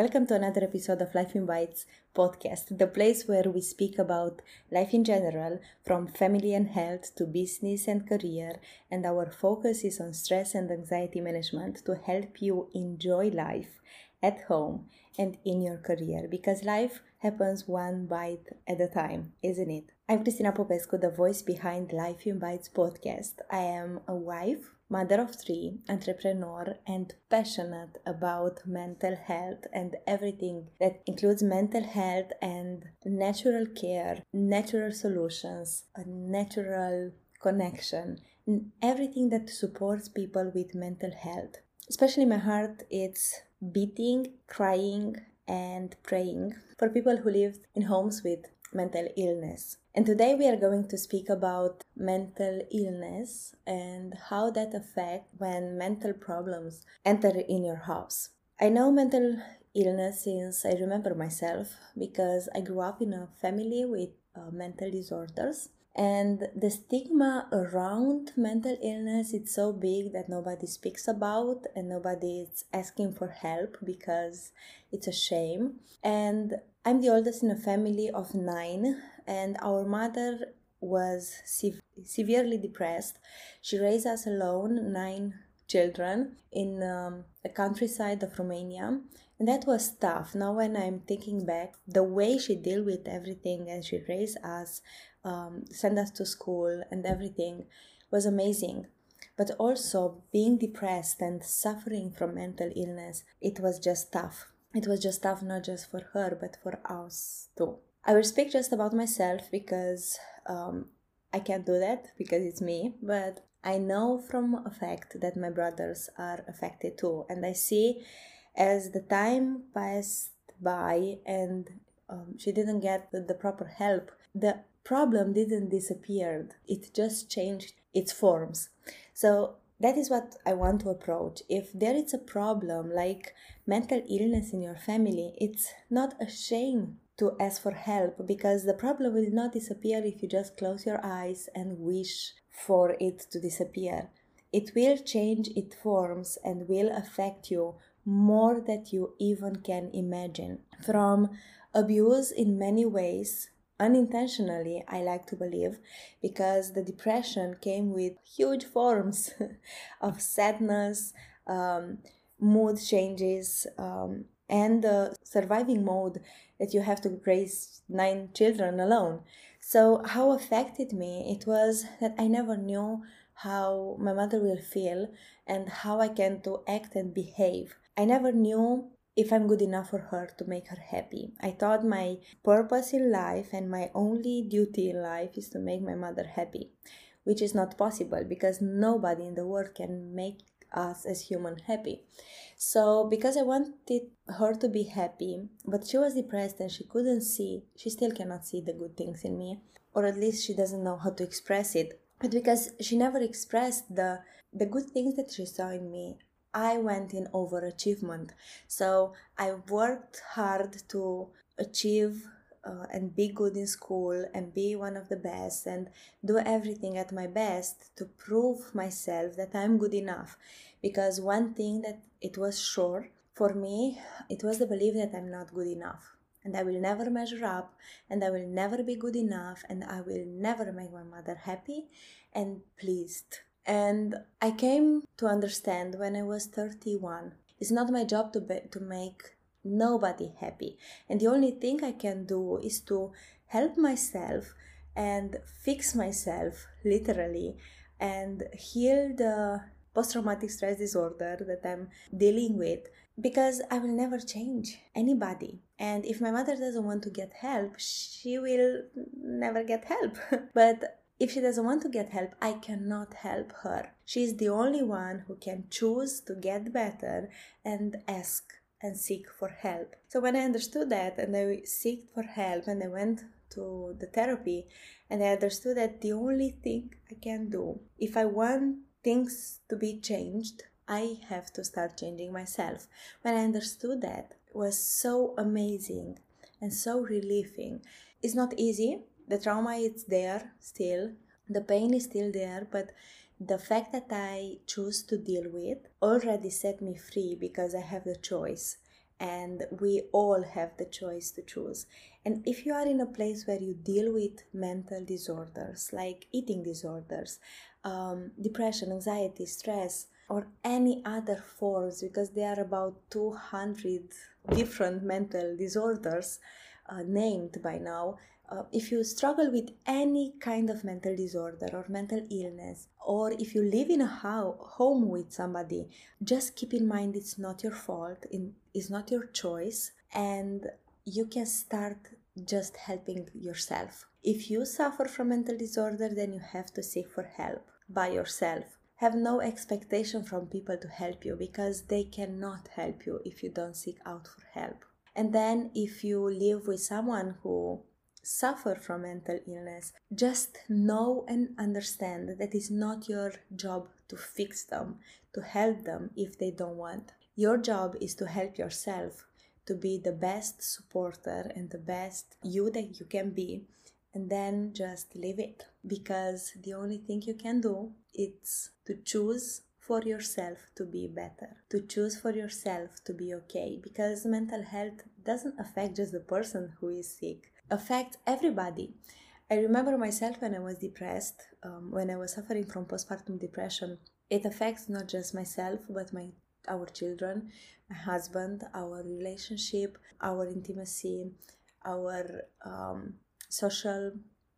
Welcome to another episode of Life in Bites podcast, the place where we speak about life in general, from family and health to business and career, and our focus is on stress and anxiety management to help you enjoy life at home and in your career because life happens one bite at a time, isn't it? I'm Cristina Popescu, the voice behind Life in Bites podcast. I am a wife, mother of three, entrepreneur, and passionate about mental health and everything that includes mental health and natural care, natural solutions, a natural connection, everything that supports people with mental health. Especially my heart, it's beating, crying, and praying for people who live in homes with mental illness. And today we are going to speak about mental illness and how that affects when mental problems enter in your house. I know mental illness since I remember myself because I grew up in a family with uh, mental disorders and the stigma around mental illness is so big that nobody speaks about and nobody is asking for help because it's a shame. And i'm the oldest in a family of nine and our mother was sev- severely depressed. She raised us alone nine children in um, the countryside of romania and that was tough. Now when i'm thinking back the way she dealt with everything and she raised us um, send us to school and everything was amazing. But also being depressed and suffering from mental illness it was just tough. It was just tough not just for her but for us too. I will speak just about myself because um, i can't do that because it's me but i know from a fact that my brothers are affected too. And i see as the time passed by and um, she didn't get the, the proper help the problem didn't disappear. It just changed its forms. So that is what i want to approach. If there is a problem like mental illness in your family it's not a shame to ask for help because the problem will not disappear if you just close your eyes and wish for it to disappear. It will change its forms and will affect you more that you even can imagine from abuse in many ways unintentionally, I like to believe, because the depression came with huge forms of sadness, um, mood changes, um, and the surviving mode that you have to raise nine children alone. So, how affected me it was that I never knew how my mother will feel and how I can to act and behave. I never knew if I'm good enough for her to make her happy. I thought my purpose in life and my only duty in life is to make my mother happy, which is not possible because nobody in the world can make us as human happy. So because I wanted her to be happy, but she was depressed and she couldn't see, she still cannot see the good things in me, or at least she doesn't know how to express it. But because she never expressed the the good things that she saw in me, I went in overachievement. So I worked hard to achieve uh, and be good in school and be one of the best and do everything at my best to prove myself that I'm good enough. Because one thing that it was sure for me, it was the belief that I'm not good enough. And I will never measure up, and I will never be good enough, and I will never make my mother happy and pleased. And I came to understand when I was 31 it's not my job to, be, to make nobody happy. And the only thing I can do is to help myself and fix myself literally and heal the post traumatic stress disorder that I'm dealing with because I will never change anybody. And if my mother doesn't want to get help, she will never get help. but if she doesn't want to get help, I cannot help her. She is the only one who can choose to get better and ask and seek for help. So when I understood that and I seeked for help and I went to the therapy and I understood that the only thing I can do if I want things to be changed, I have to start changing myself. When I understood that was so amazing and so relieving. It's not easy the trauma is there still the pain is still there but the fact that i choose to deal with already set me free because i have the choice and we all have the choice to choose. And if you are in a place where you deal with mental disorders like eating disorders, um, depression, anxiety, stress, or any other forms, because there are about 200 different mental disorders uh, named by now, uh, if you struggle with any kind of mental disorder or mental illness, or if you live in a ho- home with somebody, just keep in mind it's not your fault, it's not your choice, and you can start just helping yourself. If you suffer from mental disorder, then you have to seek for help by yourself. Have no expectation from people to help you because they cannot help you if you don't seek out for help. And then, if you live with someone who suffer from mental illness, just know and understand that it's not your job to fix them, to help them if they don't want. Your job is to help yourself to be the best supporter and the best you that you can be and then just leave it because the only thing you can do is to choose for yourself to be better to choose for yourself to be okay because mental health doesn't affect just the person who is sick affects everybody. I remember myself when I was depressed, um, when I was suffering from postpartum depression. It affects not just myself, but my our children, my husband, our relationship, our intimacy, our um, social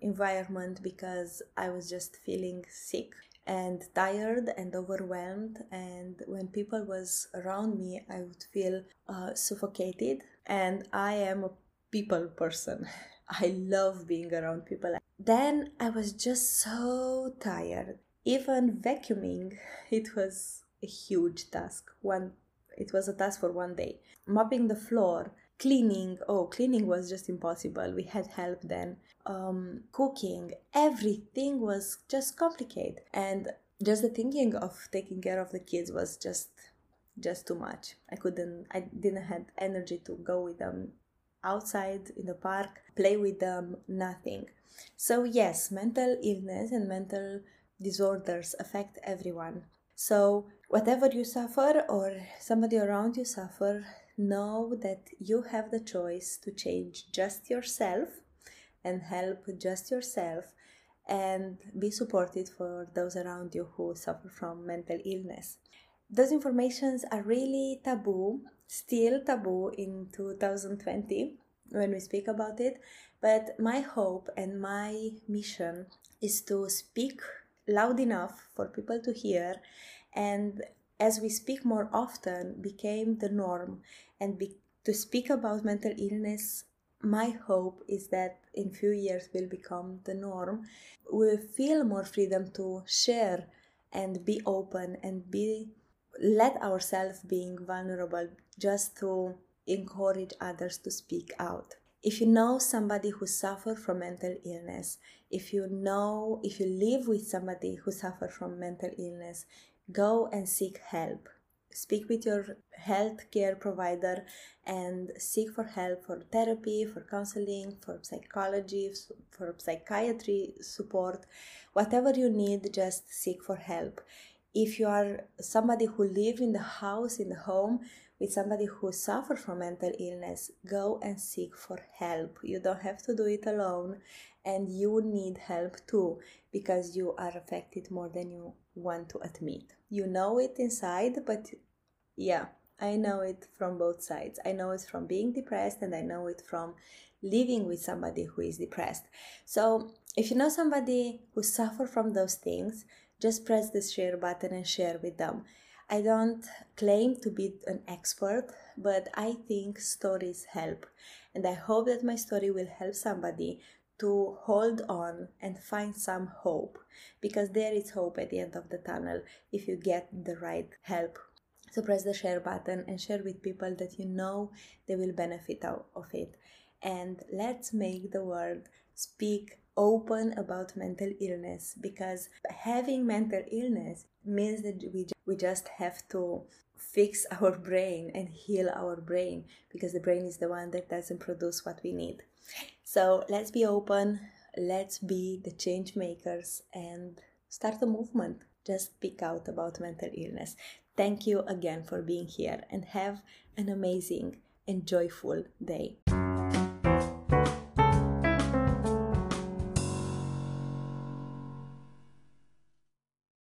environment because I was just feeling sick and tired and overwhelmed and when people was around me i would feel uh, suffocated and i am a people person. I love being around people. Then I was just so tired. Even vacuuming, it was a huge task. One it was a task for one day. Mopping the floor, cleaning, oh, cleaning was just impossible. We had help then. Um, cooking, everything was just complicated. And just the thinking of taking care of the kids was just just too much. I couldn't I didn't have energy to go with them outside in the park, play with them, nothing. So, yes, mental illness and mental disorders affect everyone. So, whatever you suffer or somebody around you suffer, know that you have the choice to change just yourself and help just yourself and be supported for those around you who suffer from mental illness. Those informations are really taboo still taboo in 2020 when we speak about it. But my hope and my mission is to speak loud enough for people to hear. And as we speak more often became the norm. And be, to speak about mental illness my hope is that in few years will become the norm. We'll feel more freedom to share and be open and be let ourselves being vulnerable just to encourage others to speak out. If you know somebody who suffers from mental illness if you know if you live with somebody who suffers from mental illness go and seek help. Speak with your healthcare provider and seek for help for therapy for counseling for psychology for psychiatry support. Whatever you need just seek for help if you are somebody who live in the house in the home with somebody who suffers from mental illness go and seek for help. You don't have to do it alone and you need help too because you are affected more than you want to admit. You know it inside but yeah i know it from both sides. I know it from being depressed and i know it from living with somebody who is depressed. So if you know somebody who suffer from those things just press the share button and share with them. I don't claim to be an expert, but I think stories help. And I hope that my story will help somebody to hold on and find some hope because there is hope at the end of the tunnel if you get the right help. So press the share button and share with people that you know they will benefit out of it. And let's make the world speak open about mental illness because having mental illness means that we, we just have to fix our brain and heal our brain because the brain is the one that doesn't produce what we need. So let's be open, let's be the change makers and start a movement. Just speak out about mental illness. Thank you again for being here and have an amazing and joyful day.